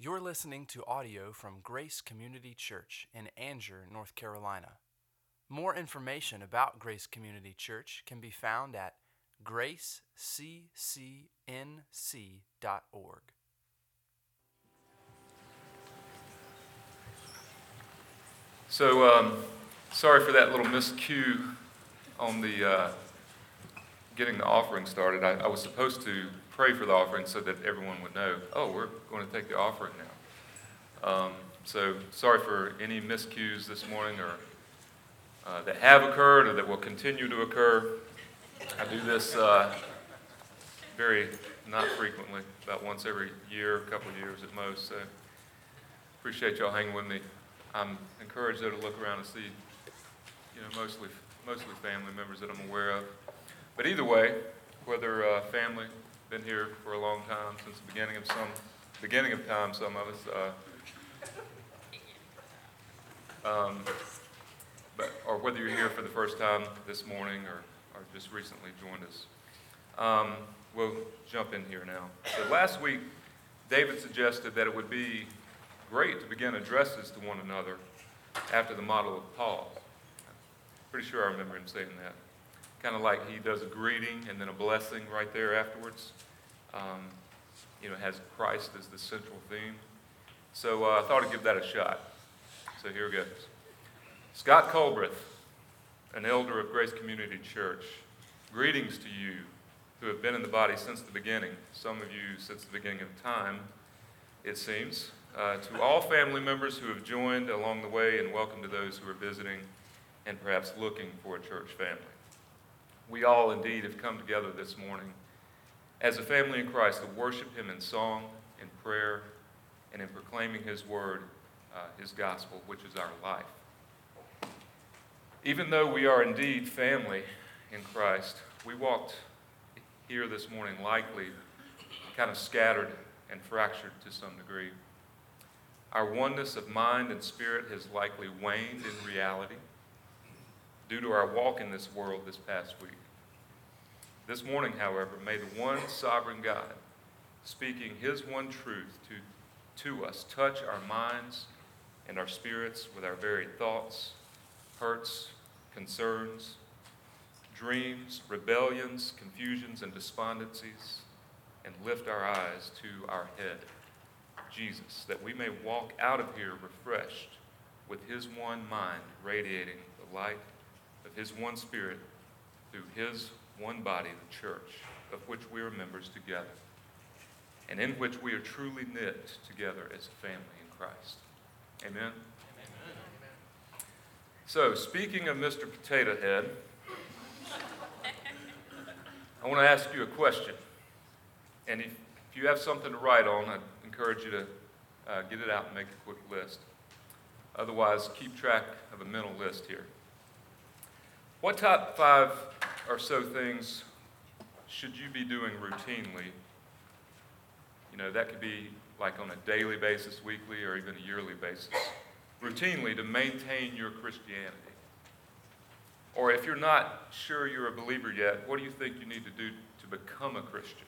You're listening to audio from Grace Community Church in Angier, North Carolina. More information about Grace Community Church can be found at graceccnc.org. So, um, sorry for that little miscue on the uh, getting the offering started. I, I was supposed to pray for the offering so that everyone would know, oh, we're going to take the offering now. Um, so, sorry for any miscues this morning or uh, that have occurred or that will continue to occur. I do this uh, very not frequently, about once every year, a couple of years at most. So, appreciate y'all hanging with me. I'm encouraged though to look around and see, you know, mostly mostly family members that I'm aware of. But either way, whether uh, family, been here for a long time since the beginning of some beginning of time, some of us. Uh, um, but, or whether you're here for the first time this morning or, or just recently joined us. Um, we'll jump in here now. So last week, David suggested that it would be great to begin addresses to one another after the model of Paul. Pretty sure I remember him saying that. Kind of like he does a greeting and then a blessing right there afterwards. Um, you know, has Christ as the central theme. So uh, I thought I'd give that a shot. So here goes. Scott Culbreth, an elder of Grace Community Church, greetings to you who have been in the body since the beginning, some of you since the beginning of time, it seems. Uh, to all family members who have joined along the way, and welcome to those who are visiting and perhaps looking for a church family. We all indeed have come together this morning as a family in Christ to worship Him in song, in prayer, and in proclaiming His word, uh, His gospel, which is our life. Even though we are indeed family in Christ, we walked here this morning likely kind of scattered and fractured to some degree. Our oneness of mind and spirit has likely waned in reality due to our walk in this world this past week. This morning, however, may the one sovereign God, speaking his one truth to, to us, touch our minds and our spirits with our very thoughts, hurts, concerns, dreams, rebellions, confusions, and despondencies, and lift our eyes to our head, Jesus, that we may walk out of here refreshed with his one mind radiating the light of his one spirit through his one body, the church, of which we are members together, and in which we are truly knit together as a family in Christ. Amen? Amen. So, speaking of Mr. Potato Head, I want to ask you a question. And if, if you have something to write on, I encourage you to uh, get it out and make a quick list. Otherwise, keep track of a mental list here. What top five or so things should you be doing routinely? You know, that could be like on a daily basis, weekly, or even a yearly basis. Routinely to maintain your Christianity. Or if you're not sure you're a believer yet, what do you think you need to do to become a Christian?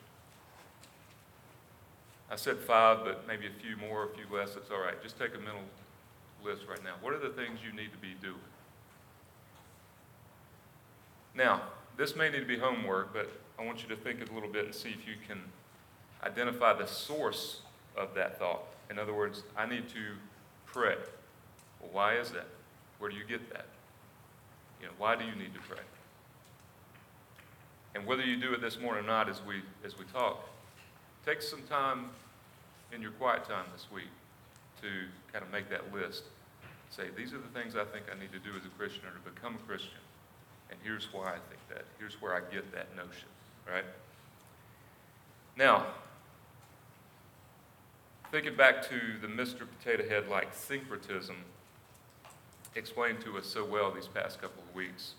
I said five, but maybe a few more, a few less. That's all right. Just take a mental list right now. What are the things you need to be doing? Now, this may need to be homework, but I want you to think a little bit and see if you can identify the source of that thought. In other words, I need to pray. Well, why is that? Where do you get that? You know, why do you need to pray? And whether you do it this morning or not as we as we talk, take some time in your quiet time this week to kind of make that list. Say, these are the things I think I need to do as a Christian or to become a Christian. And here's why I think that. Here's where I get that notion, right? Now, thinking back to the Mr. Potato Head like syncretism explained to us so well these past couple of weeks.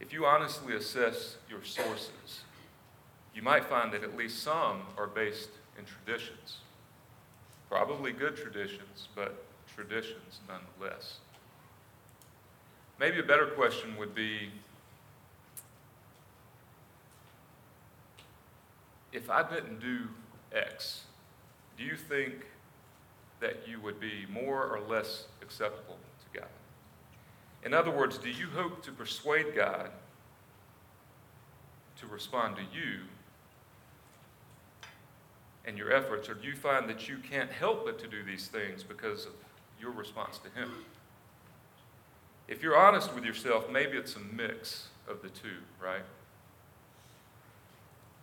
If you honestly assess your sources, you might find that at least some are based in traditions. Probably good traditions, but traditions nonetheless. Maybe a better question would be if I didn't do X, do you think that you would be more or less acceptable to God? In other words, do you hope to persuade God to respond to you and your efforts, or do you find that you can't help but to do these things because of your response to Him? If you're honest with yourself, maybe it's a mix of the two, right?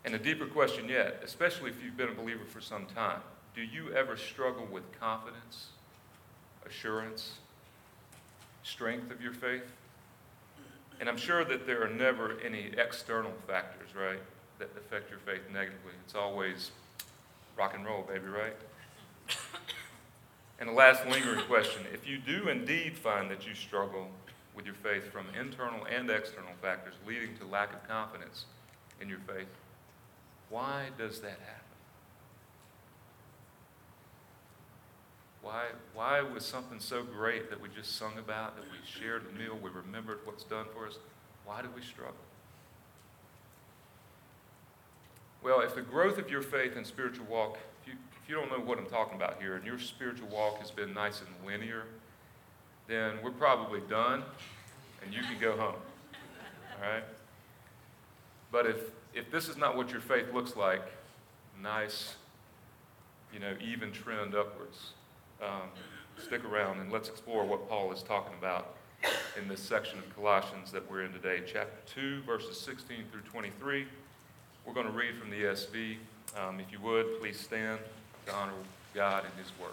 And a deeper question yet, especially if you've been a believer for some time, do you ever struggle with confidence, assurance, strength of your faith? And I'm sure that there are never any external factors, right, that affect your faith negatively. It's always rock and roll, baby, right? And the last lingering question if you do indeed find that you struggle with your faith from internal and external factors leading to lack of confidence in your faith, why does that happen? Why, why was something so great that we just sung about, that we shared a meal, we remembered what's done for us? Why do we struggle? Well, if the growth of your faith and spiritual walk, if you, don't know what I'm talking about here, and your spiritual walk has been nice and linear, then we're probably done, and you can go home. All right? But if, if this is not what your faith looks like, nice, you know, even trend upwards, um, stick around and let's explore what Paul is talking about in this section of Colossians that we're in today, chapter 2, verses 16 through 23. We're going to read from the ESV. Um, if you would, please stand to honor God and His Word.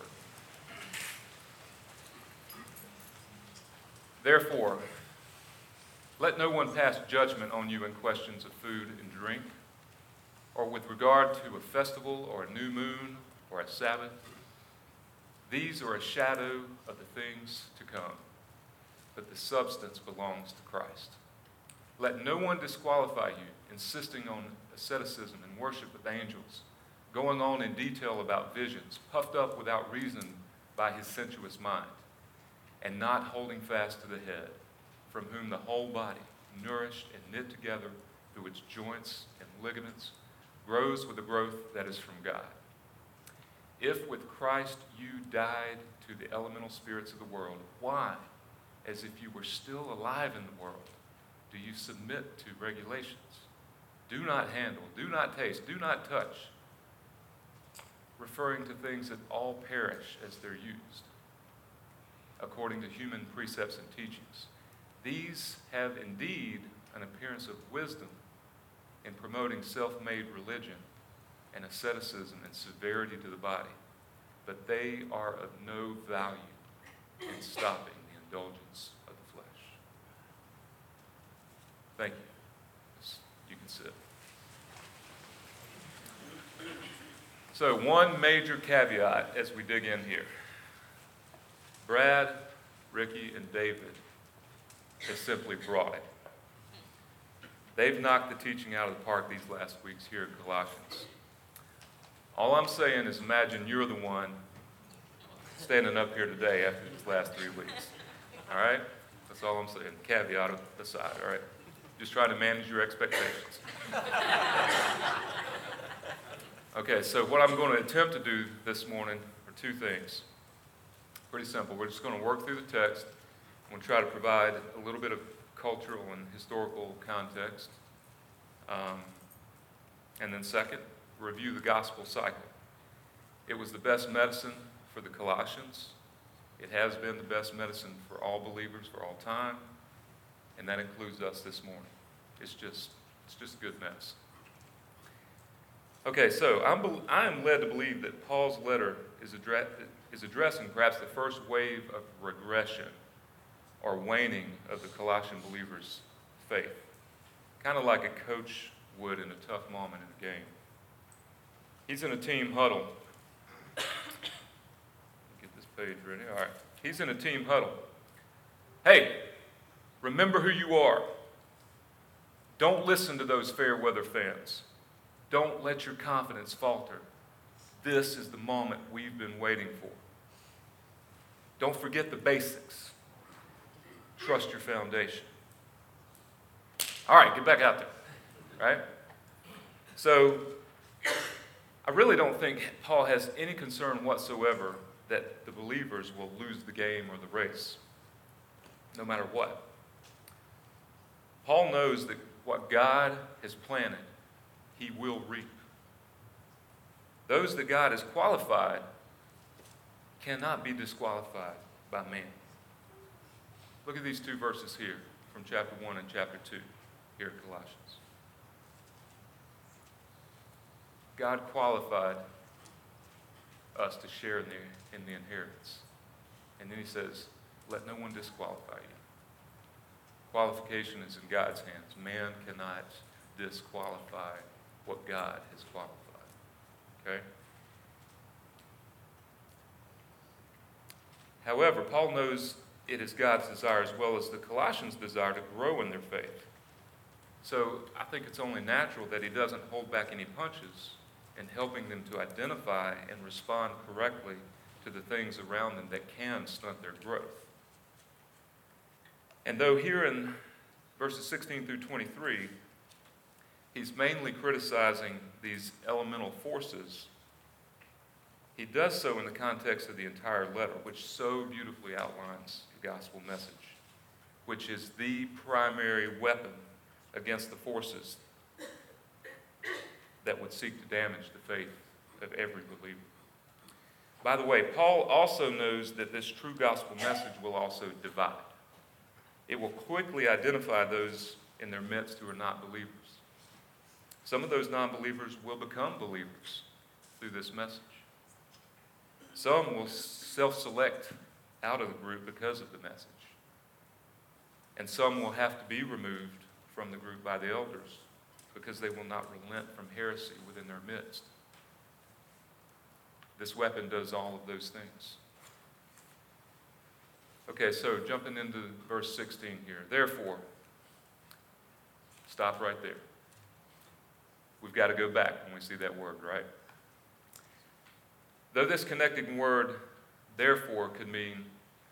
Therefore, let no one pass judgment on you in questions of food and drink, or with regard to a festival or a new moon or a Sabbath these are a shadow of the things to come, but the substance belongs to Christ. Let no one disqualify you, insisting on asceticism and worship of angels, going on in detail about visions, puffed up without reason by his sensuous mind, and not holding fast to the head, from whom the whole body, nourished and knit together through its joints and ligaments, grows with the growth that is from God. If with Christ you died to the elemental spirits of the world, why, as if you were still alive in the world, do you submit to regulations? Do not handle, do not taste, do not touch, referring to things that all perish as they're used, according to human precepts and teachings. These have indeed an appearance of wisdom in promoting self made religion and asceticism and severity to the body, but they are of no value in stopping the indulgence of the flesh. Thank you. You can sit. So, one major caveat as we dig in here Brad, Ricky, and David have simply brought it. They've knocked the teaching out of the park these last weeks here at Colossians. All I'm saying is imagine you're the one standing up here today after these last three weeks. All right? That's all I'm saying. Caveat aside, all right? Just try to manage your expectations. Okay, so what I'm going to attempt to do this morning are two things. Pretty simple. We're just going to work through the text. I'm going to try to provide a little bit of cultural and historical context. Um, and then, second, review the gospel cycle. It was the best medicine for the Colossians. It has been the best medicine for all believers for all time, and that includes us this morning. It's just, it's just good medicine. Okay, so I'm, I am led to believe that Paul's letter is, address, is addressing perhaps the first wave of regression or waning of the Colossian believers' faith, kind of like a coach would in a tough moment in a game. He's in a team huddle. Get this page ready. All right. He's in a team huddle. Hey, remember who you are. Don't listen to those fair weather fans. Don't let your confidence falter. This is the moment we've been waiting for. Don't forget the basics. Trust your foundation. All right, get back out there. Right? So, I really don't think Paul has any concern whatsoever that the believers will lose the game or the race, no matter what. Paul knows that what God has planted, he will reap. Those that God has qualified cannot be disqualified by man. Look at these two verses here from chapter 1 and chapter 2 here at Colossians. God qualified us to share in the, in the inheritance. And then he says, let no one disqualify you. Qualification is in God's hands. Man cannot disqualify what God has qualified. Okay? However, Paul knows it is God's desire as well as the Colossians' desire to grow in their faith. So I think it's only natural that he doesn't hold back any punches in helping them to identify and respond correctly to the things around them that can stunt their growth. And though here in verses 16 through 23, he's mainly criticizing these elemental forces, he does so in the context of the entire letter, which so beautifully outlines the gospel message, which is the primary weapon against the forces that would seek to damage the faith of every believer. By the way, Paul also knows that this true gospel message will also divide. It will quickly identify those in their midst who are not believers. Some of those non believers will become believers through this message. Some will self select out of the group because of the message. And some will have to be removed from the group by the elders because they will not relent from heresy within their midst. This weapon does all of those things. Okay, so jumping into verse 16 here. Therefore, stop right there. We've got to go back when we see that word, right? Though this connecting word, therefore, could mean,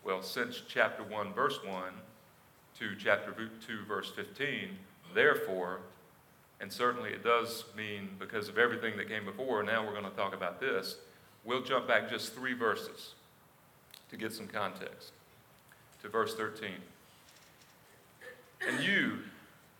well, since chapter 1, verse 1 to chapter 2, verse 15, therefore, and certainly it does mean because of everything that came before, now we're going to talk about this. We'll jump back just three verses to get some context to verse 13. And you,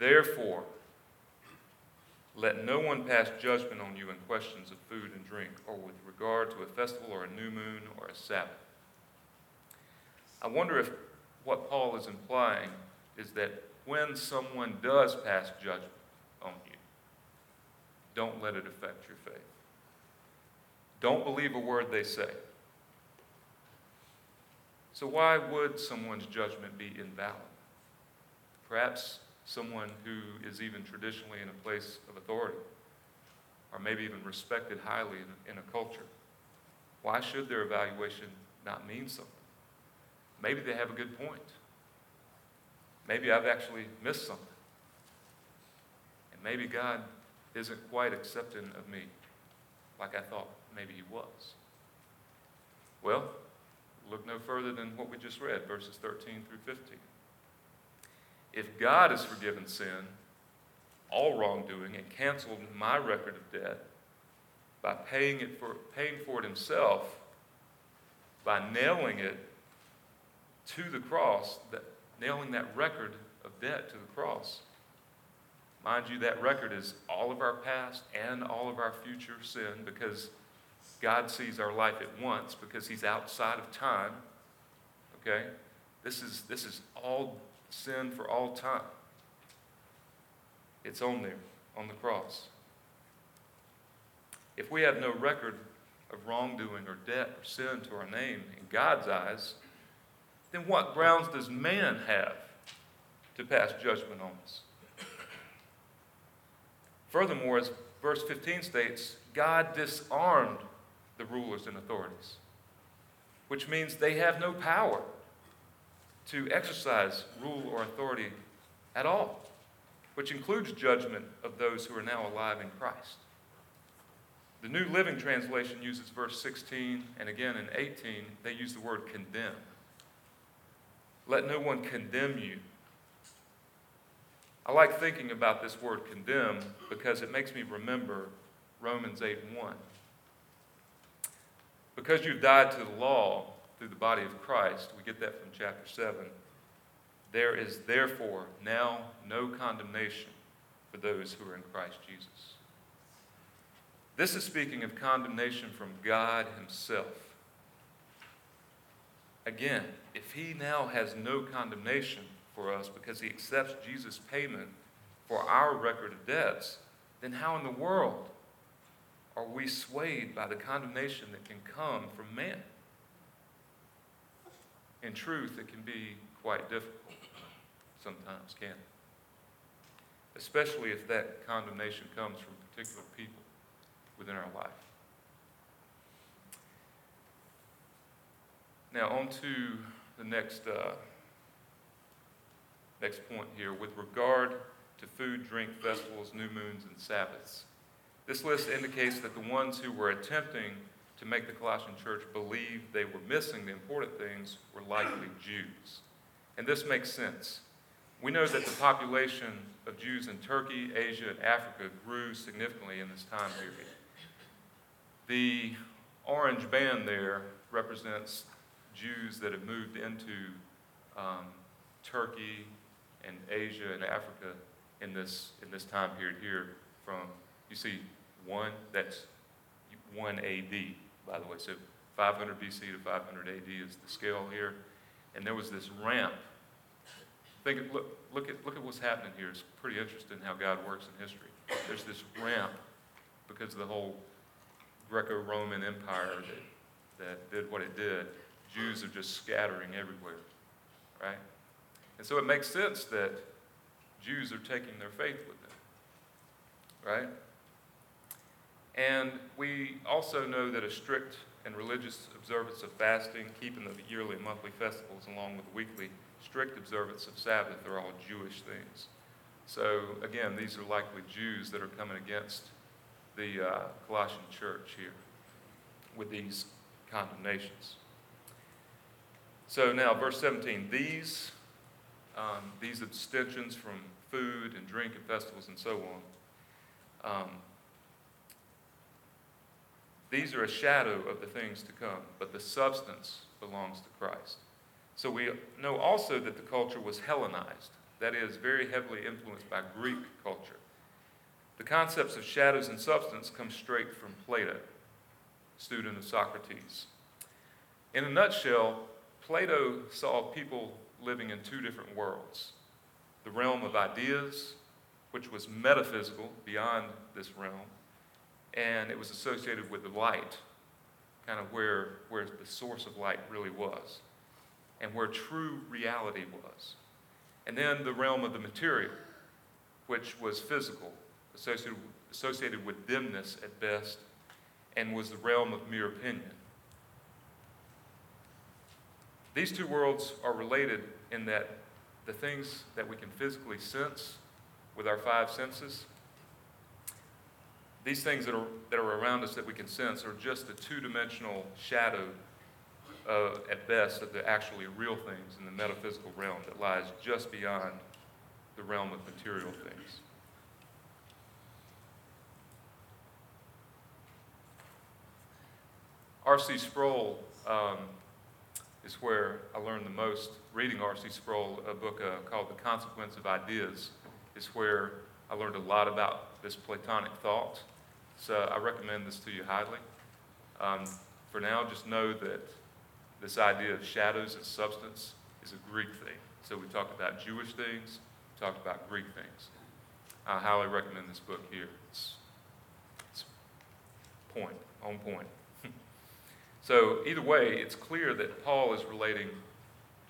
Therefore, let no one pass judgment on you in questions of food and drink, or with regard to a festival or a new moon or a Sabbath. I wonder if what Paul is implying is that when someone does pass judgment on you, don't let it affect your faith. Don't believe a word they say. So, why would someone's judgment be invalid? Perhaps someone who is even traditionally in a place of authority, or maybe even respected highly in, in a culture. Why should their evaluation not mean something? Maybe they have a good point. Maybe I've actually missed something. And maybe God isn't quite accepting of me like I thought maybe he was. Well, look no further than what we just read, verses 13 through 15. If God has forgiven sin, all wrongdoing, and canceled my record of debt by paying, it for, paying for it himself, by nailing it to the cross, that, nailing that record of debt to the cross. Mind you, that record is all of our past and all of our future sin because God sees our life at once because He's outside of time. Okay? This is, this is all sin for all time. It's on there, on the cross. If we have no record of wrongdoing or debt or sin to our name in God's eyes, then what grounds does man have to pass judgment on us? Furthermore, as verse 15 states, God disarmed the rulers and authorities, which means they have no power to exercise rule or authority at all, which includes judgment of those who are now alive in Christ. The New Living Translation uses verse 16, and again in 18, they use the word condemn. Let no one condemn you. I like thinking about this word condemn because it makes me remember Romans 8 1. Because you've died to the law through the body of Christ, we get that from chapter 7. There is therefore now no condemnation for those who are in Christ Jesus. This is speaking of condemnation from God Himself. Again, if He now has no condemnation for us because He accepts Jesus' payment for our record of debts, then how in the world are we swayed by the condemnation that can come from man? In truth, it can be quite difficult sometimes, can it? Especially if that condemnation comes from particular people within our life. Now, on to the next, uh, next point here. With regard to food, drink, festivals, new moons, and Sabbaths, this list indicates that the ones who were attempting to make the Colossian church believe they were missing the important things were likely Jews. And this makes sense. We know that the population of Jews in Turkey, Asia, and Africa grew significantly in this time period. The orange band there represents Jews that have moved into um, Turkey and Asia and Africa in this, in this time period here from, you see, 1, that's 1 AD, by the way. So 500 BC to 500 AD is the scale here. And there was this ramp. Think, look, look, at, look at what's happening here. It's pretty interesting how God works in history. There's this ramp because of the whole Greco-Roman Empire that, that did what it did, Jews are just scattering everywhere, right? And so it makes sense that Jews are taking their faith with them, right? And we also know that a strict and religious observance of fasting, keeping the yearly and monthly festivals, along with weekly strict observance of Sabbath, are all Jewish things. So, again, these are likely Jews that are coming against the uh, Colossian church here with these condemnations. So now, verse 17, these, um, these abstentions from food and drink and festivals and so on, um, these are a shadow of the things to come, but the substance belongs to Christ. So we know also that the culture was Hellenized, that is, very heavily influenced by Greek culture. The concepts of shadows and substance come straight from Plato, student of Socrates. In a nutshell, Plato saw people living in two different worlds the realm of ideas, which was metaphysical beyond this realm, and it was associated with the light, kind of where, where the source of light really was, and where true reality was. And then the realm of the material, which was physical, associated, associated with dimness at best, and was the realm of mere opinion. These two worlds are related in that the things that we can physically sense with our five senses, these things that are, that are around us that we can sense are just a two dimensional shadow, uh, at best, of the actually real things in the metaphysical realm that lies just beyond the realm of material things. R.C. Sproul um, is where I learned the most. Reading R.C. Sproul, a book uh, called The Consequence of Ideas, is where I learned a lot about this Platonic thought. So I recommend this to you highly. Um, for now, just know that this idea of shadows and substance is a Greek thing. So we talked about Jewish things, talked about Greek things. I highly recommend this book here. It's, it's point, on point. So, either way, it's clear that Paul is relating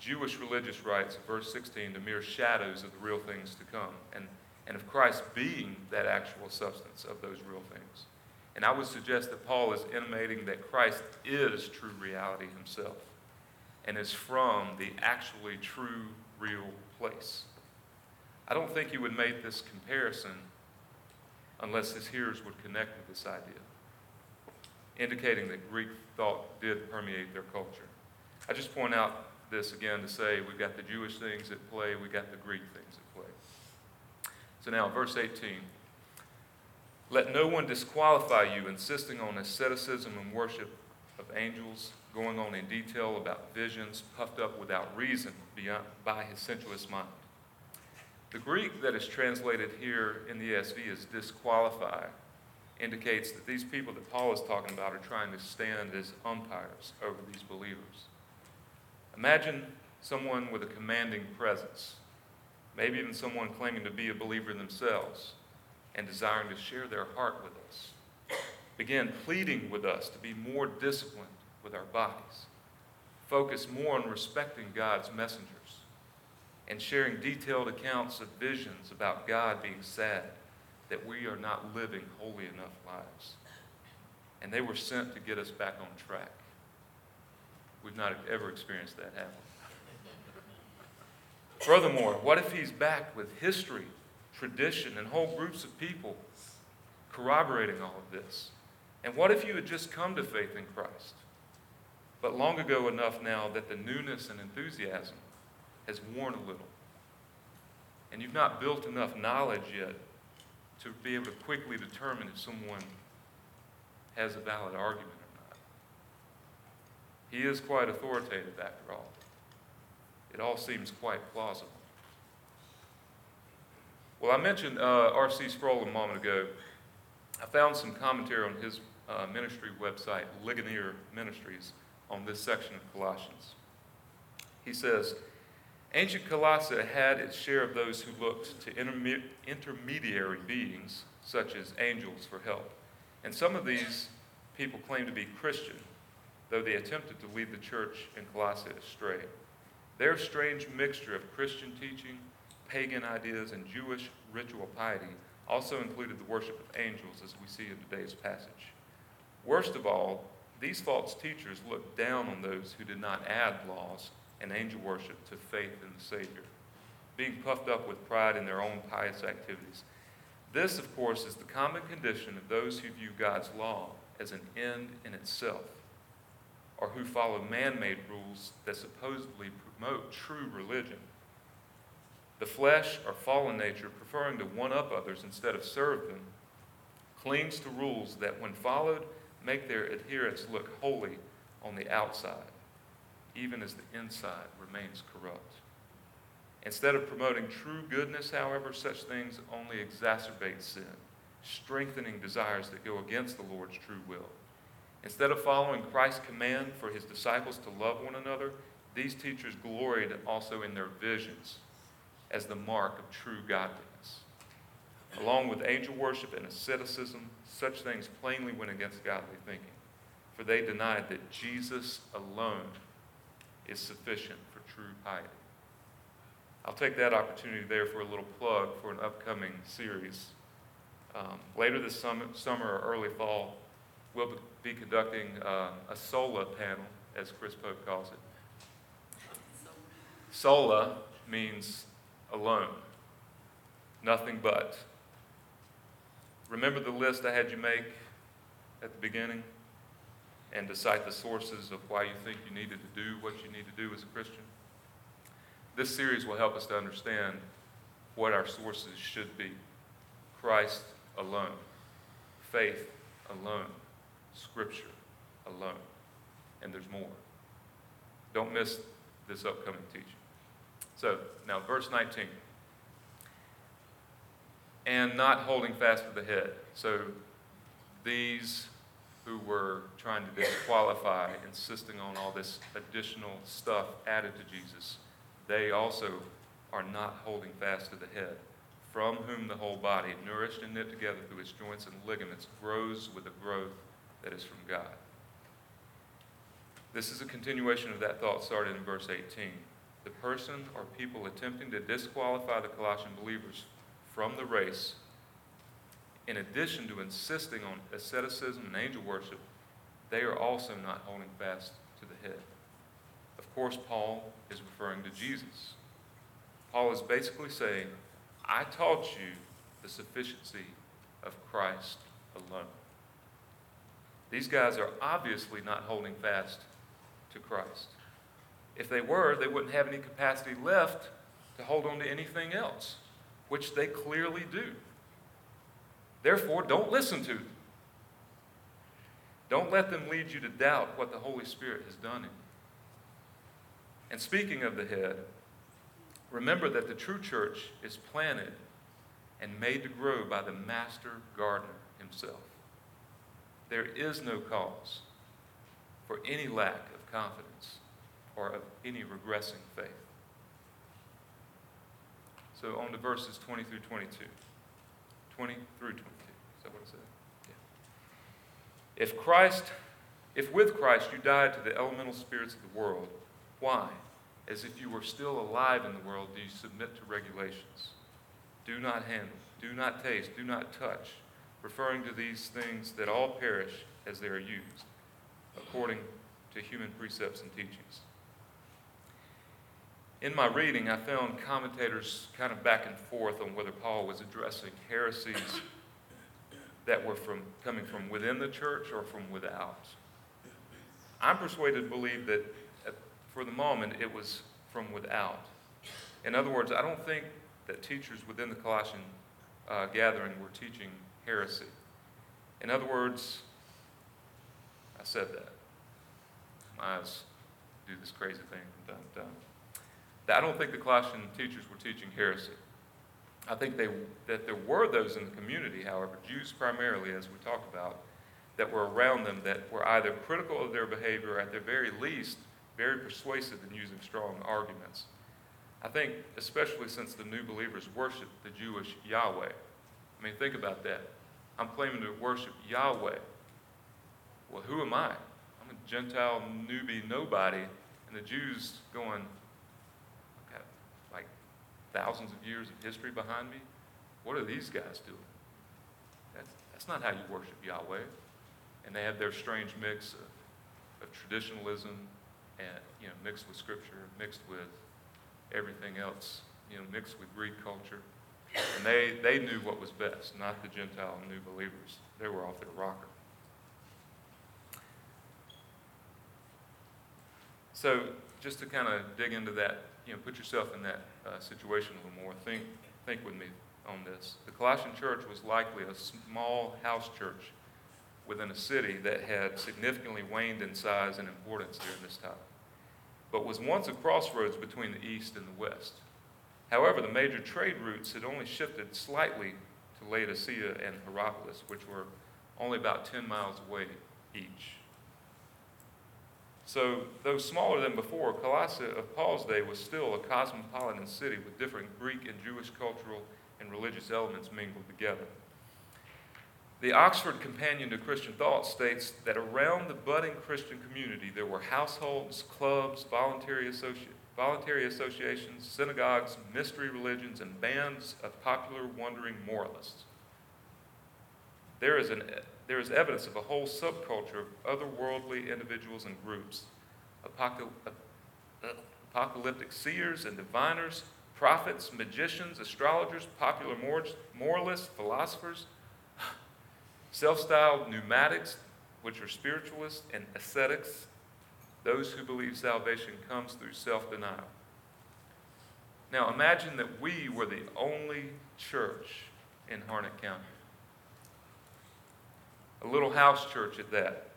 Jewish religious rites verse 16 to mere shadows of the real things to come, and, and of Christ being that actual substance of those real things. And I would suggest that Paul is intimating that Christ is true reality himself and is from the actually true, real place. I don't think he would make this comparison unless his hearers would connect with this idea, indicating that Greek thought did permeate their culture. I just point out this again to say we've got the Jewish things at play, we've got the Greek things at play. So now, verse 18. Let no one disqualify you, insisting on asceticism and worship of angels, going on in detail about visions, puffed up without reason beyond, by his sensuous mind. The Greek that is translated here in the ESV as disqualify indicates that these people that Paul is talking about are trying to stand as umpires over these believers. Imagine someone with a commanding presence, maybe even someone claiming to be a believer themselves and desiring to share their heart with us. Begin pleading with us to be more disciplined with our bodies, focus more on respecting God's messengers, and sharing detailed accounts of visions about God being sad that we are not living holy enough lives. And they were sent to get us back on track. We've not ever experienced that, have we? Furthermore, what if he's backed with history tradition and whole groups of people corroborating all of this. And what if you had just come to faith in Christ, but long ago enough now that the newness and enthusiasm has worn a little? And you've not built enough knowledge yet to be able to quickly determine if someone has a valid argument or not. He is quite authoritative after all. It all seems quite plausible. Well, I mentioned uh, R.C. Sproul a moment ago. I found some commentary on his uh, ministry website, Ligonier Ministries, on this section of Colossians. He says, Ancient Colossae had its share of those who looked to interme- intermediary beings, such as angels, for help. And some of these people claimed to be Christian, though they attempted to lead the church in Colossae astray. Their strange mixture of Christian teaching pagan ideas and Jewish ritual piety also included the worship of angels, as we see in today's passage. Worst of all, these false teachers looked down on those who did not add laws and angel worship to faith in the Savior, being puffed up with pride in their own pious activities. This, of course, is the common condition of those who view God's law as an end in itself, or who follow man made rules that supposedly promote true religion the flesh or fallen nature, preferring to one up others instead of serve them, clings to rules that, when followed, make their adherents look holy on the outside, even as the inside remains corrupt. Instead of promoting true goodness, however, such things only exacerbate sin, strengthening desires that go against the Lord's true will. Instead of following Christ's command for his disciples to love one another, these teachers gloried also in their visions as the mark of true godliness. Along with angel worship and asceticism, such things plainly went against godly thinking, for they denied that Jesus alone is sufficient for true piety. I'll take that opportunity there for a little plug for an upcoming series. Um, later this summer, summer or early fall, we'll be conducting uh, a SOLA panel, as Chris Pope calls it. SOLA means alone. Nothing but. Remember the list I had you make at the beginning? And to cite the sources of why you think you needed to do what you need to do as a Christian? This series will help us to understand what our sources should be Christ alone, faith alone, Scripture alone. And there's more. Don't miss this upcoming teaching. So, now verse 19. And not holding fast to the head. So, these who were trying to disqualify, insisting on all this additional stuff added to Jesus, they also are not holding fast to the head, from whom the whole body, nourished and knit together through its joints and ligaments, grows with the growth that is from God. This is a continuation of that thought started in verse 18 the person or people attempting to disqualify the Colossian believers from the race in addition to insisting on asceticism and angel worship, they are also not holding fast to the head. Of course, Paul is referring to Jesus. Paul is basically saying, I taught you the sufficiency of Christ alone. These guys are obviously not holding fast to Christ. If they were, they wouldn't have any capacity left to hold on to anything else, which they clearly do. Therefore, don't listen to them. Don't let them lead you to doubt what the Holy Spirit has done in you. And speaking of the head, remember that the true church is planted and made to grow by the master gardener himself. There is no cause for any lack of confidence or of any regressing faith. So on to verses 20 through 22. 20 through 22. Is that what it said? Yeah. If Christ, if with Christ you died to the elemental spirits of the world, why, as if you were still alive in the world, do you submit to regulations? Do not handle, do not taste, do not touch, referring to these things that all perish as they are used, according to human precepts and teachings. In my reading, I found commentators kind of back and forth on whether Paul was addressing heresies that were from, coming from within the church or from without. I'm persuaded to believe that uh, for the moment it was from without. In other words, I don't think that teachers within the Colossian uh, gathering were teaching heresy. In other words, I said that. My eyes do this crazy thing to time. I don't think the Colossian teachers were teaching heresy. I think they, that there were those in the community, however, Jews primarily, as we talk about, that were around them that were either critical of their behavior or at the very least very persuasive in using strong arguments. I think, especially since the new believers worship the Jewish Yahweh. I mean, think about that. I'm claiming to worship Yahweh. Well, who am I? I'm a Gentile newbie nobody, and the Jews going, thousands of years of history behind me. What are these guys doing? That's, that's not how you worship Yahweh. And they have their strange mix of, of traditionalism and, you know, mixed with scripture, mixed with everything else, you know, mixed with Greek culture. And they, they knew what was best, not the Gentile new believers. They were off their rocker. So, just to kind of dig into that you know, put yourself in that uh, situation a little more. Think, think with me on this. The Colossian church was likely a small house church within a city that had significantly waned in size and importance during this time, but was once a crossroads between the East and the West. However, the major trade routes had only shifted slightly to Laodicea and Hierapolis, which were only about 10 miles away each. So, though smaller than before, Colossae of Paul's day was still a cosmopolitan city with different Greek and Jewish cultural and religious elements mingled together. The Oxford Companion to Christian Thought states that around the budding Christian community there were households, clubs, voluntary, associ- voluntary associations, synagogues, mystery religions, and bands of popular wandering moralists. There is an there is evidence of a whole subculture of otherworldly individuals and groups, uh, apocalyptic seers and diviners, prophets, magicians, astrologers, popular moralists, philosophers, self styled pneumatics, which are spiritualists, and ascetics, those who believe salvation comes through self denial. Now imagine that we were the only church in Harnett County a little house church at that.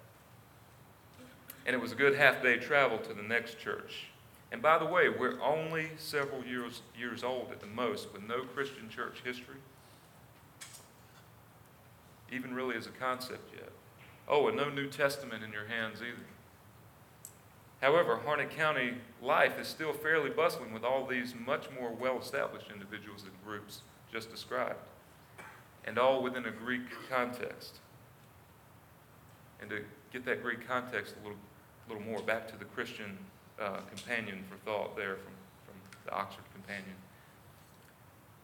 And it was a good half day travel to the next church. And by the way, we're only several years, years old at the most with no Christian church history, even really as a concept yet. Oh, and no New Testament in your hands either. However, Harnett County life is still fairly bustling with all these much more well established individuals and groups just described, and all within a Greek context and to get that Greek context a little, little more back to the Christian uh, companion for thought there from, from the Oxford Companion.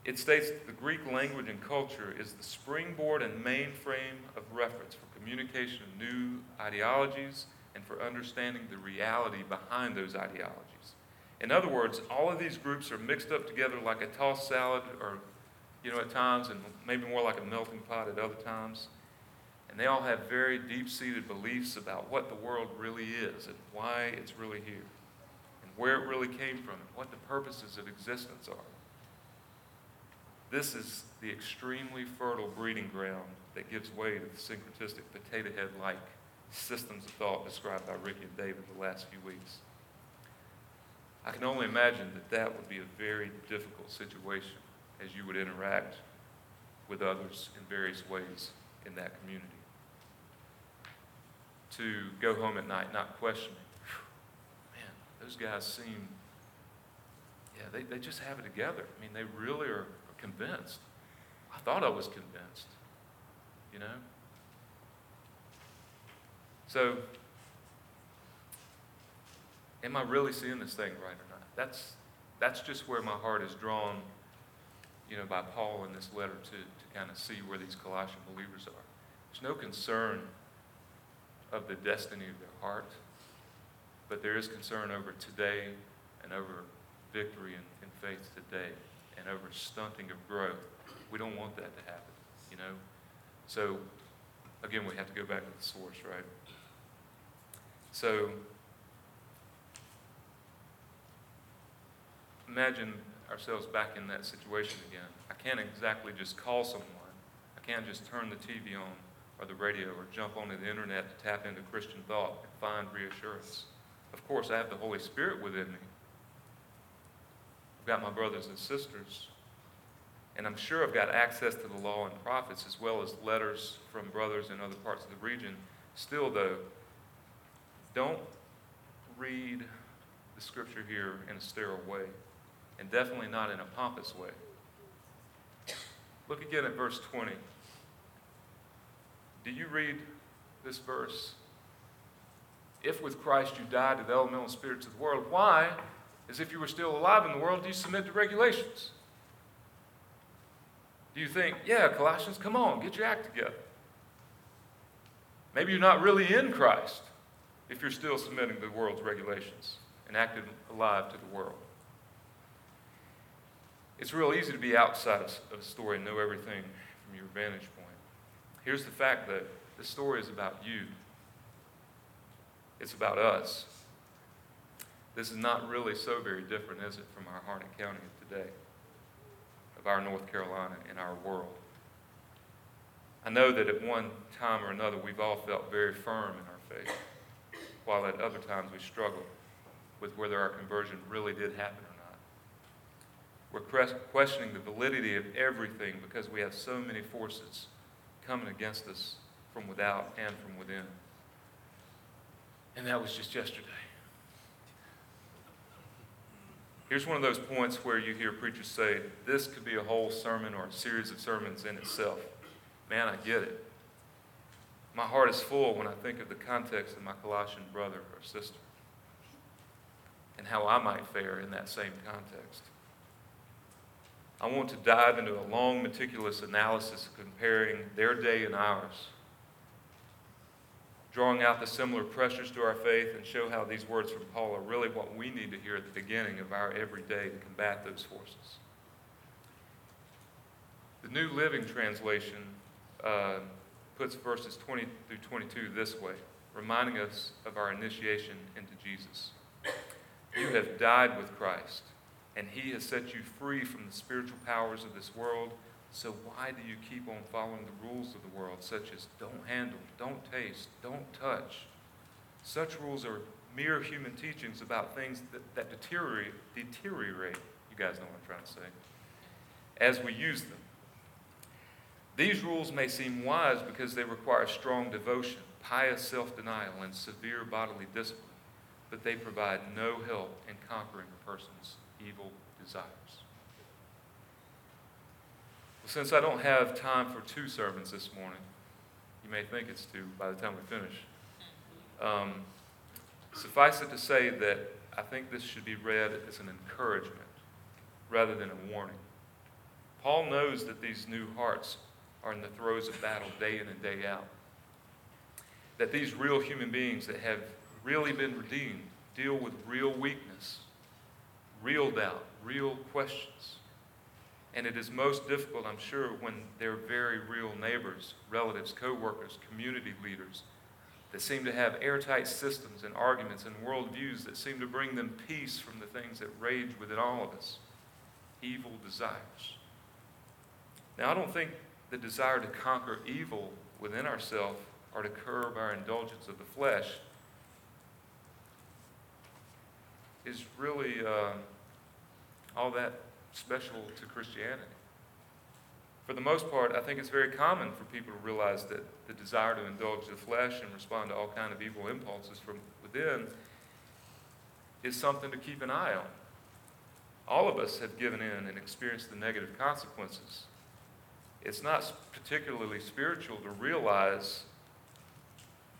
it states that the Greek language and culture is the springboard and mainframe of reference for communication of new ideologies and for understanding the reality behind those ideologies. In other words, all of these groups are mixed up together like a tossed salad, or, you know, at times, and maybe more like a melting pot at other times. They all have very deep seated beliefs about what the world really is and why it's really here, and where it really came from, and what the purposes of existence are. This is the extremely fertile breeding ground that gives way to the syncretistic potato head like systems of thought described by Ricky and David the last few weeks. I can only imagine that that would be a very difficult situation as you would interact with others in various ways in that community. To go home at night not questioning, man, those guys seem, yeah, they, they just have it together. I mean, they really are, are convinced. I thought I was convinced, you know? So, am I really seeing this thing right or not? That's, that's just where my heart is drawn, you know, by Paul in this letter to, to kind of see where these Colossian believers are. There's no concern of the destiny of their heart, but there is concern over today and over victory in faith today and over stunting of growth. We don't want that to happen, you know? So, again, we have to go back to the source, right? So, imagine ourselves back in that situation again. I can't exactly just call someone. I can't just turn the TV on or the radio or jump onto the internet to tap into Christian thought and find reassurance. Of course, I have the Holy Spirit within me. I've got my brothers and sisters. And I'm sure I've got access to the law and prophets as well as letters from brothers in other parts of the region. Still, though, don't read the scripture here in a sterile way and definitely not in a pompous way. Look again at verse 20. Do you read this verse? If with Christ you died to the elemental spirits of the world, why, as if you were still alive in the world, do you submit to regulations? Do you think, yeah, Colossians, come on, get your act together? Maybe you're not really in Christ if you're still submitting to the world's regulations and acting alive to the world. It's real easy to be outside of a story and know everything from your vantage point. Here's the fact that the story is about you, it's about us. This is not really so very different, is it, from our Harnett County of today, of our North Carolina and our world. I know that at one time or another we've all felt very firm in our faith, while at other times we struggle with whether our conversion really did happen or not. we're questioning the validity of everything because we have so many forces coming against us from without and from within. And that was just yesterday. Here's one of those points where you hear preachers say, This could be a whole sermon or a series of sermons in itself. Man, I get it. My heart is full when I think of the context of my Colossian brother or sister and how I might fare in that same context. I want to dive into a long, meticulous analysis comparing their day and ours, drawing out the similar pressures to our faith and show how these words from Paul are really what we need to hear at the beginning of our everyday to combat those forces. The New Living Translation uh, puts verses 20 through 22 this way, reminding us of our initiation into Jesus. You have died with Christ and he has set you free from the spiritual powers of this world. So why do you keep on following the rules of the world, such as don't handle, don't taste, don't touch? Such rules are mere human teachings about things that, that deteriorate, deteriorate. You guys know what I'm trying to say. As we use them. These rules may seem wise because they require strong devotion, pious self denial, and severe bodily discipline, but they provide no help in conquering a person's evil desires. Well, since I don't have time for two sermons this morning, you may think it's two by the time we finish. Um, suffice it to say that I think this should be read as an encouragement rather than a warning. Paul knows that these new hearts are in the throes of battle day in and day out. That these real human beings that have really been redeemed deal with real weakness, real doubt, real questions. And it is most difficult, I'm sure, when they're very real neighbors, relatives, co workers, community leaders that seem to have airtight systems and arguments and worldviews that seem to bring them peace from the things that rage within all of us evil desires. Now, I don't think the desire to conquer evil within ourselves or to curb our indulgence of the flesh is really uh, all that special to Christianity. For the most part, I think it's very common for people to realize that the desire to indulge the flesh and respond to all kind of evil impulses from within is something to keep an eye on. All of us have given in and experienced the negative consequences. It's not particularly spiritual to realize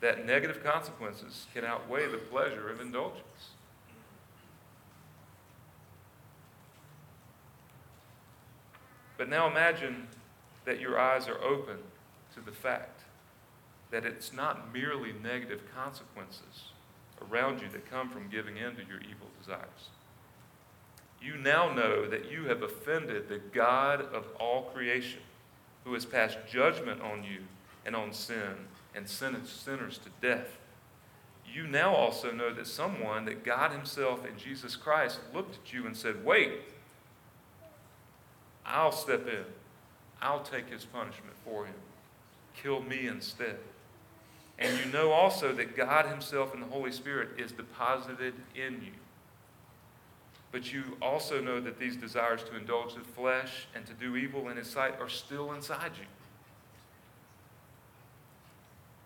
that negative consequences can outweigh the pleasure of indulgence. But now imagine that your eyes are open to the fact that it's not merely negative consequences around you that come from giving in to your evil desires. You now know that you have offended the God of all creation, who has passed judgment on you and on sin and sentenced sinners to death. You now also know that someone, that God Himself and Jesus Christ, looked at you and said, Wait, I'll step in. I'll take his punishment for him. Kill me instead. And you know also that God Himself and the Holy Spirit is deposited in you. But you also know that these desires to indulge the flesh and to do evil in His sight are still inside you.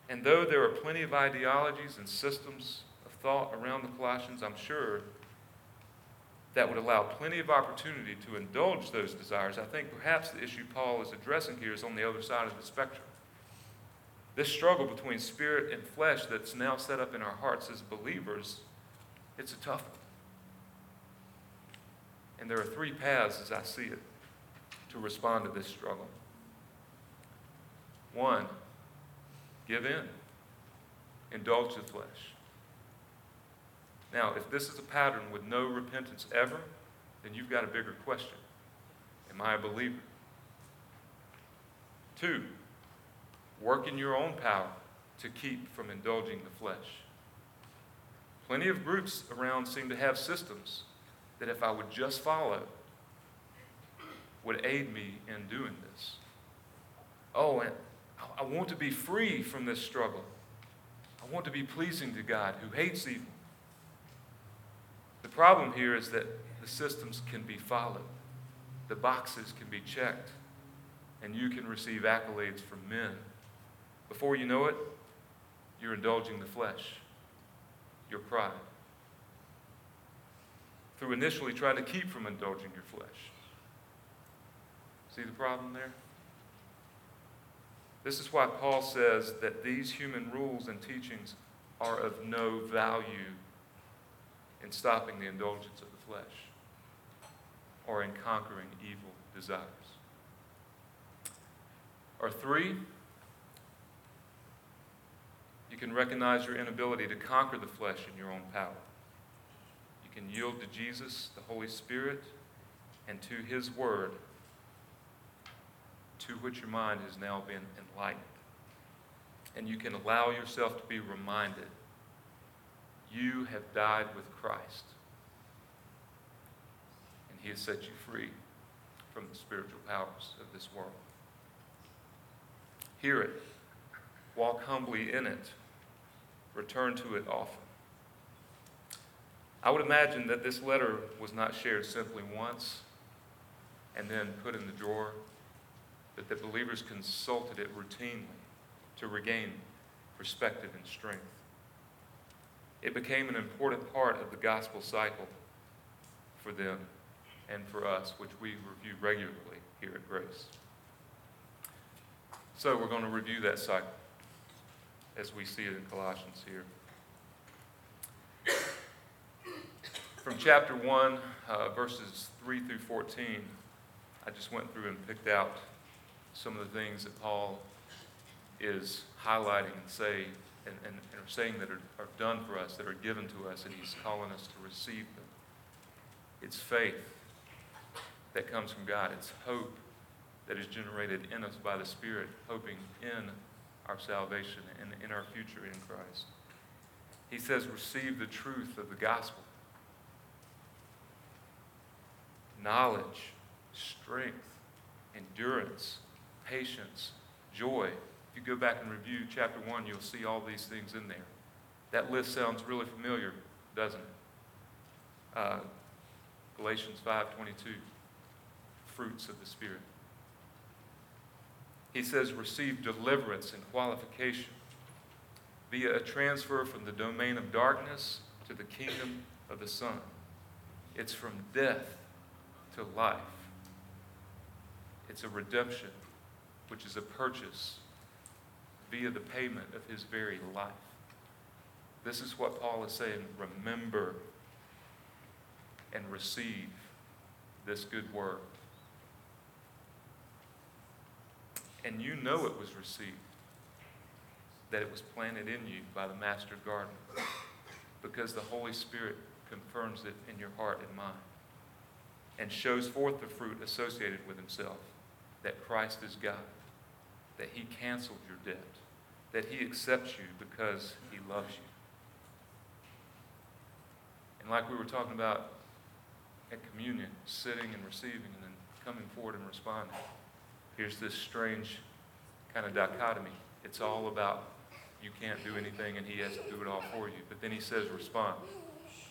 And though there are plenty of ideologies and systems of thought around the Colossians, I'm sure that would allow plenty of opportunity to indulge those desires, I think perhaps the issue Paul is addressing here is on the other side of the spectrum. This struggle between spirit and flesh that's now set up in our hearts as believers, it's a tough one. And there are three paths, as I see it, to respond to this struggle. One, give in, indulge the flesh. Now, if this is a pattern with no repentance ever, then you've got a bigger question. Am I a believer? Two, work in your own power to keep from indulging the flesh. Plenty of groups around seem to have systems that, if I would just follow, would aid me in doing this. Oh, and I want to be free from this struggle. I want to be pleasing to God who hates evil problem here is that the systems can be followed, the boxes can be checked, and you can receive accolades from men. Before you know it, you're indulging the flesh, your pride, through initially trying to keep from indulging your flesh. See the problem there? This is why Paul says that these human rules and teachings are of no value in stopping the indulgence of the flesh or in conquering evil desires. Or three, you can recognize your inability to conquer the flesh in your own power. You can yield to Jesus, the Holy Spirit, and to His Word, to which your mind has now been enlightened. And you can allow yourself to be reminded you have died with Christ. And he has set you free from the spiritual powers of this world. Hear it. Walk humbly in it. Return to it often. I would imagine that this letter was not shared simply once and then put in the drawer, but that believers consulted it routinely to regain perspective and strength. It became an important part of the gospel cycle for them and for us, which we review regularly here at Grace. So we're going to review that cycle as we see it in Colossians here. From chapter 1, uh, verses 3 through 14, I just went through and picked out some of the things that Paul is highlighting and say and, and, and are saying that are, are done for us, that are given to us, and he's calling us to receive them. It's faith that comes from God. It's hope that is generated in us by the Spirit, hoping in our salvation and in our future in Christ. He says, receive the truth of the gospel. Knowledge, strength, endurance, patience, joy. If you go back and review chapter 1, you'll see all these things in there. That list sounds really familiar, doesn't it? Uh, Galatians 5.22, fruits of the Spirit. He says, receive deliverance and qualification via a transfer from the domain of darkness to the kingdom of the Son. It's from death to life. It's a redemption, which is a purchase via the payment of his very life. This is what Paul is saying remember and receive this good word. And you know it was received, that it was planted in you by the master gardener, because the Holy Spirit confirms it in your heart and mind and shows forth the fruit associated with himself that Christ is God, that he canceled your debt, that he accepts you because he loves you. And like we were talking about at communion, sitting and receiving and then coming forward and responding, here's this strange kind of dichotomy. It's all about you can't do anything and he has to do it all for you. But then he says respond,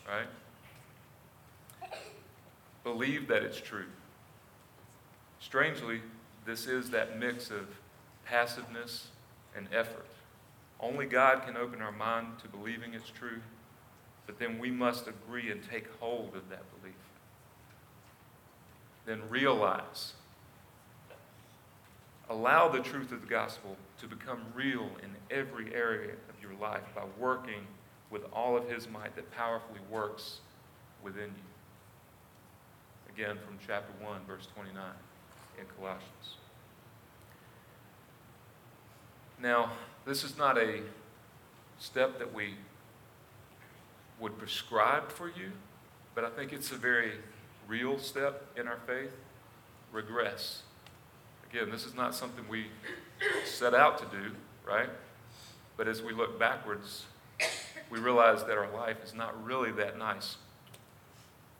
right? Believe that it's true. Strangely, this is that mix of passiveness and effort. Only God can open our mind to believing it's true, but then we must agree and take hold of that belief. Then realize, allow the truth of the gospel to become real in every area of your life by working with all of His might that powerfully works within you. Again, from chapter 1, verse 29 in Colossians. Now, this is not a step that we would prescribe for you, but I think it's a very real step in our faith. Regress. Again, this is not something we set out to do, right? But as we look backwards, we realize that our life is not really that nice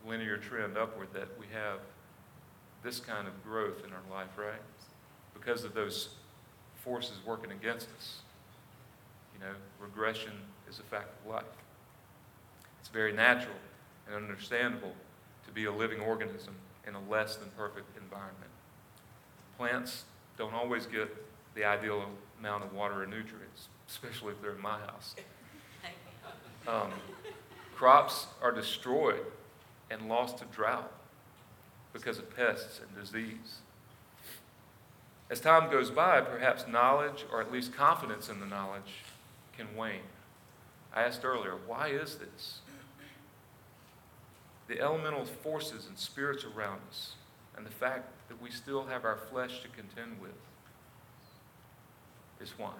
linear trend upward that we have this kind of growth in our life, right? Because of those forces working against us. You know, regression is a fact of life. It's very natural and understandable to be a living organism in a less than perfect environment. Plants don't always get the ideal amount of water and nutrients, especially if they're in my house. Um, crops are destroyed and lost to drought because of pests and disease. As time goes by, perhaps knowledge, or at least confidence in the knowledge, can wane. I asked earlier, why is this? The elemental forces and spirits around us, and the fact that we still have our flesh to contend with, is why.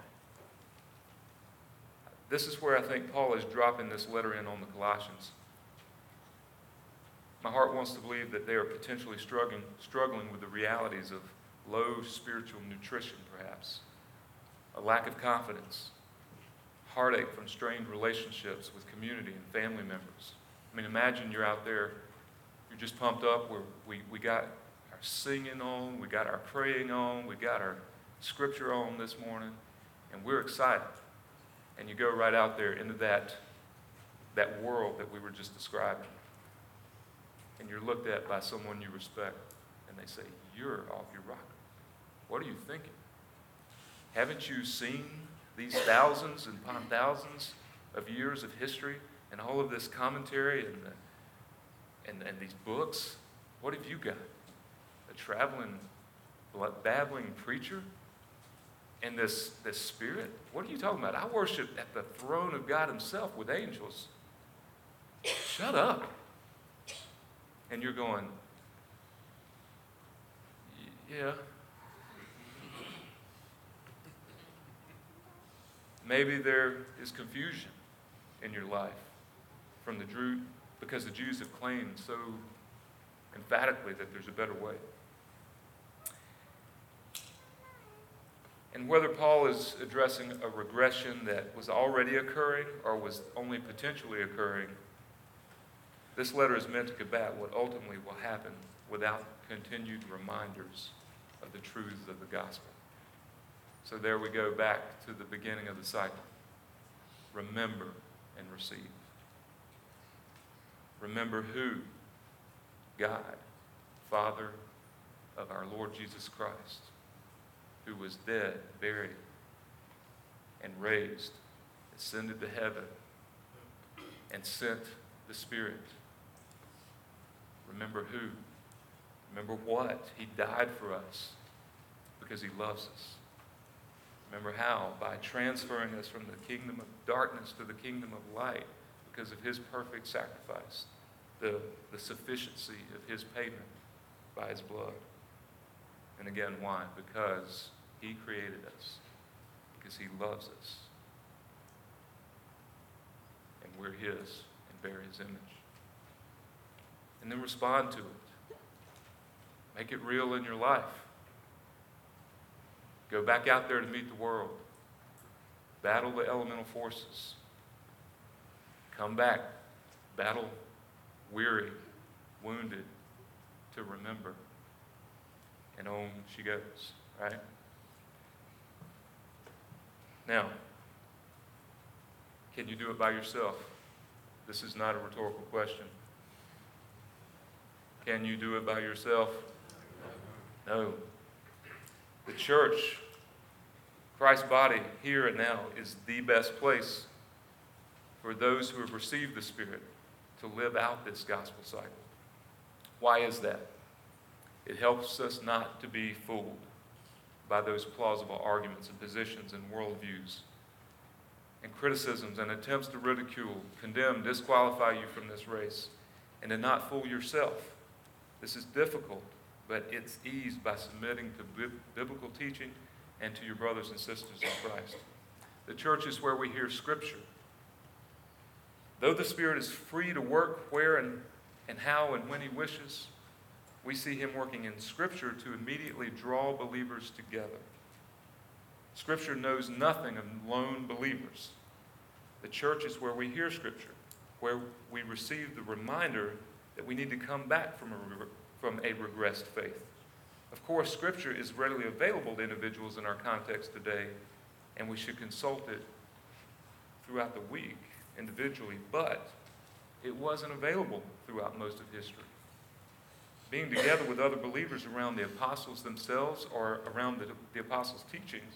This is where I think Paul is dropping this letter in on the Colossians. My heart wants to believe that they are potentially struggling, struggling with the realities of low spiritual nutrition, perhaps, a lack of confidence, heartache from strained relationships with community and family members. I mean, imagine you're out there, you're just pumped up, we we, we got our singing on, we got our praying on, we got our scripture on this morning, and we're excited. And you go right out there into that, that world that we were just describing and you're looked at by someone you respect, and they say, You're off your rocker. What are you thinking? Haven't you seen these thousands and upon thousands of years of history and all of this commentary and, the, and, and these books? What have you got? A traveling, babbling preacher? And this, this spirit? What are you talking about? I worship at the throne of God Himself with angels. Shut up and you're going, Yeah. Maybe there is confusion in your life from the Jew because the Jews have claimed so emphatically that there's a better way. And whether Paul is addressing a regression that was already occurring or was only potentially occurring, this letter is meant to combat what ultimately will happen without continued reminders of the truths of the gospel. So there we go back to the beginning of the cycle. Remember and receive. Remember who? God, Father of our Lord Jesus Christ, who was dead, buried, and raised, ascended to heaven, and sent the Spirit. Remember who? Remember what? He died for us because he loves us. Remember how? By transferring us from the kingdom of darkness to the kingdom of light because of his perfect sacrifice, the, the sufficiency of his payment by his blood. And again, why? Because he created us, because he loves us, and we're his and bear his image. And then respond to it. Make it real in your life. Go back out there to meet the world. Battle the elemental forces. Come back. Battle weary, wounded, to remember. And on she goes, right? Now, can you do it by yourself? This is not a rhetorical question. Can you do it by yourself? No. The church Christ's body here and now is the best place for those who have received the Spirit to live out this gospel cycle. Why is that? It helps us not to be fooled by those plausible arguments and positions and worldviews and criticisms and attempts to ridicule, condemn, disqualify you from this race, and to not fool yourself. This is difficult, but it's eased by submitting to biblical teaching and to your brothers and sisters in Christ. The church is where we hear Scripture. Though the Spirit is free to work where and, and how and when He wishes, we see Him working in Scripture to immediately draw believers together. Scripture knows nothing of lone believers. The church is where we hear Scripture, where we receive the reminder that we need to come back from a, from a regressed faith. Of course, Scripture is readily available to individuals in our context today, and we should consult it throughout the week individually, but it wasn't available throughout most of history. Being together with other believers around the apostles themselves or around the, the apostles' teachings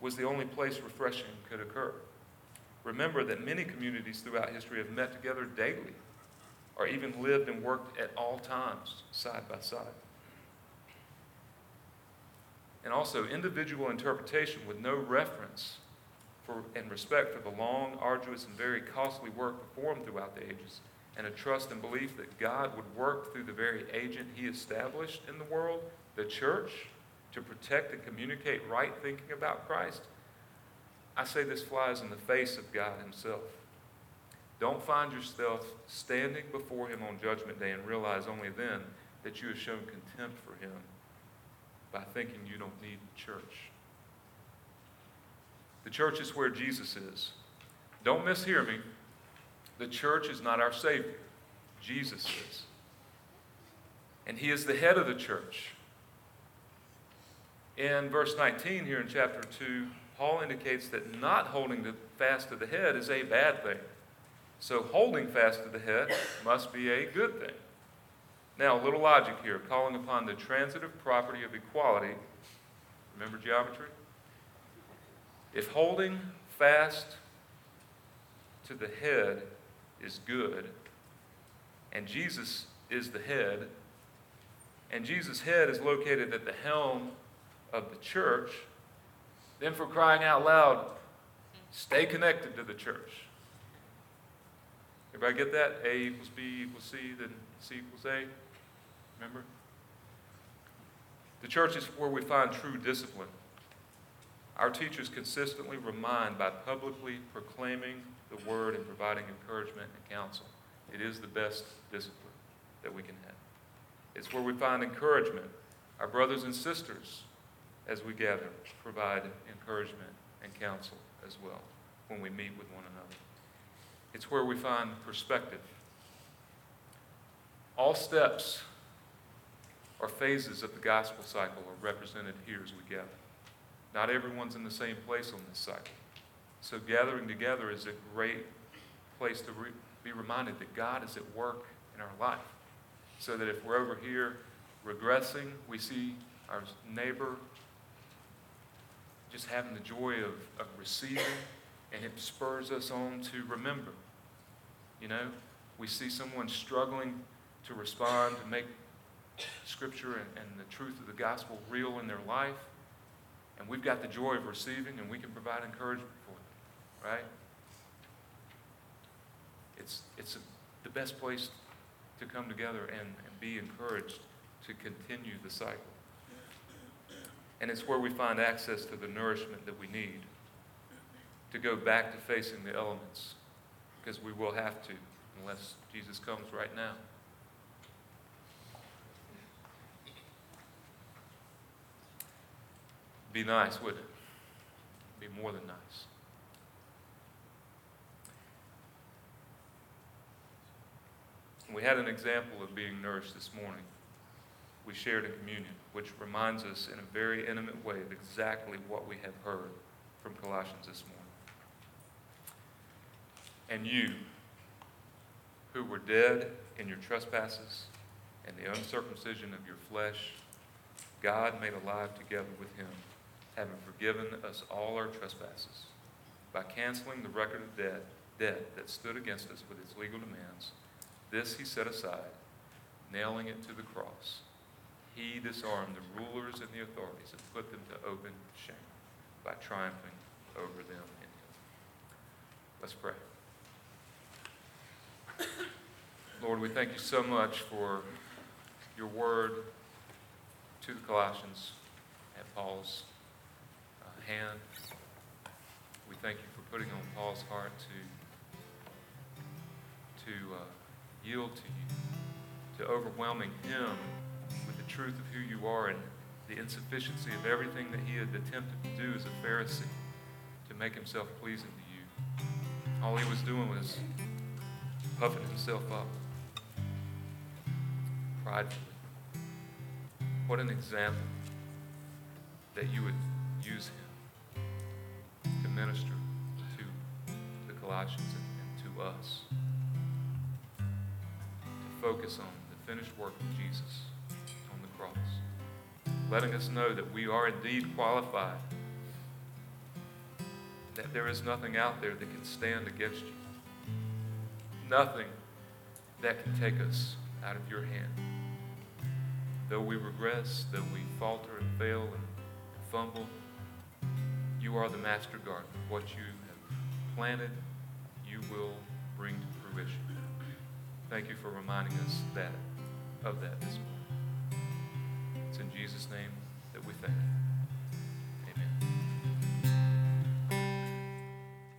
was the only place refreshing could occur. Remember that many communities throughout history have met together daily or even lived and worked at all times side by side and also individual interpretation with no reference for and respect for the long, arduous, and very costly work performed throughout the ages, and a trust and belief that God would work through the very agent he established in the world, the church, to protect and communicate right thinking about Christ. I say this flies in the face of God Himself. Don't find yourself standing before Him on Judgment Day and realize only then that you have shown contempt for Him by thinking you don't need church. The church is where Jesus is. Don't mishear me. The church is not our Savior, Jesus is. And He is the head of the church. In verse 19 here in chapter 2, Paul indicates that not holding the fast to the head is a bad thing. So holding fast to the head must be a good thing. Now, a little logic here calling upon the transitive property of equality. Remember geometry? If holding fast to the head is good, and Jesus is the head, and Jesus' head is located at the helm of the church, then for crying out loud, stay connected to the church. Everybody get that? A equals B equals C, then C equals A. Remember? The church is where we find true discipline. Our teachers consistently remind by publicly proclaiming the word and providing encouragement and counsel. It is the best discipline that we can have. It's where we find encouragement. Our brothers and sisters, as we gather, provide encouragement and counsel as well when we meet with one another. It's where we find perspective. All steps or phases of the gospel cycle are represented here as we gather. Not everyone's in the same place on this cycle. So, gathering together is a great place to re- be reminded that God is at work in our life. So that if we're over here regressing, we see our neighbor just having the joy of, of receiving, and it spurs us on to remember. You know, we see someone struggling to respond, to make Scripture and, and the truth of the gospel real in their life, and we've got the joy of receiving, and we can provide encouragement for them, right? It's, it's a, the best place to come together and, and be encouraged to continue the cycle. And it's where we find access to the nourishment that we need to go back to facing the elements, because we will have to, unless Jesus comes right now. Be nice, wouldn't it? Be more than nice. We had an example of being nourished this morning. We shared in communion, which reminds us in a very intimate way of exactly what we have heard from Colossians this morning. And you, who were dead in your trespasses and the uncircumcision of your flesh, God made alive together with him, having forgiven us all our trespasses by canceling the record of debt, debt that stood against us with its legal demands. This he set aside, nailing it to the cross. He disarmed the rulers and the authorities and put them to open shame by triumphing over them in him. Let's pray. Lord, we thank you so much for your word to the Colossians at Paul's uh, hand. We thank you for putting on Paul's heart to, to uh, yield to you, to overwhelming him with the truth of who you are and the insufficiency of everything that he had attempted to do as a Pharisee to make himself pleasing to you. All he was doing was puffing himself up pridefully. What an example that you would use him to minister to the Colossians and, and to us. To focus on the finished work of Jesus on the cross. Letting us know that we are indeed qualified. That there is nothing out there that can stand against you. Nothing that can take us out of your hand. Though we regress, though we falter and fail and fumble, you are the master gardener. What you have planted, you will bring to fruition. Thank you for reminding us that of that this morning. It's in Jesus' name that we thank you.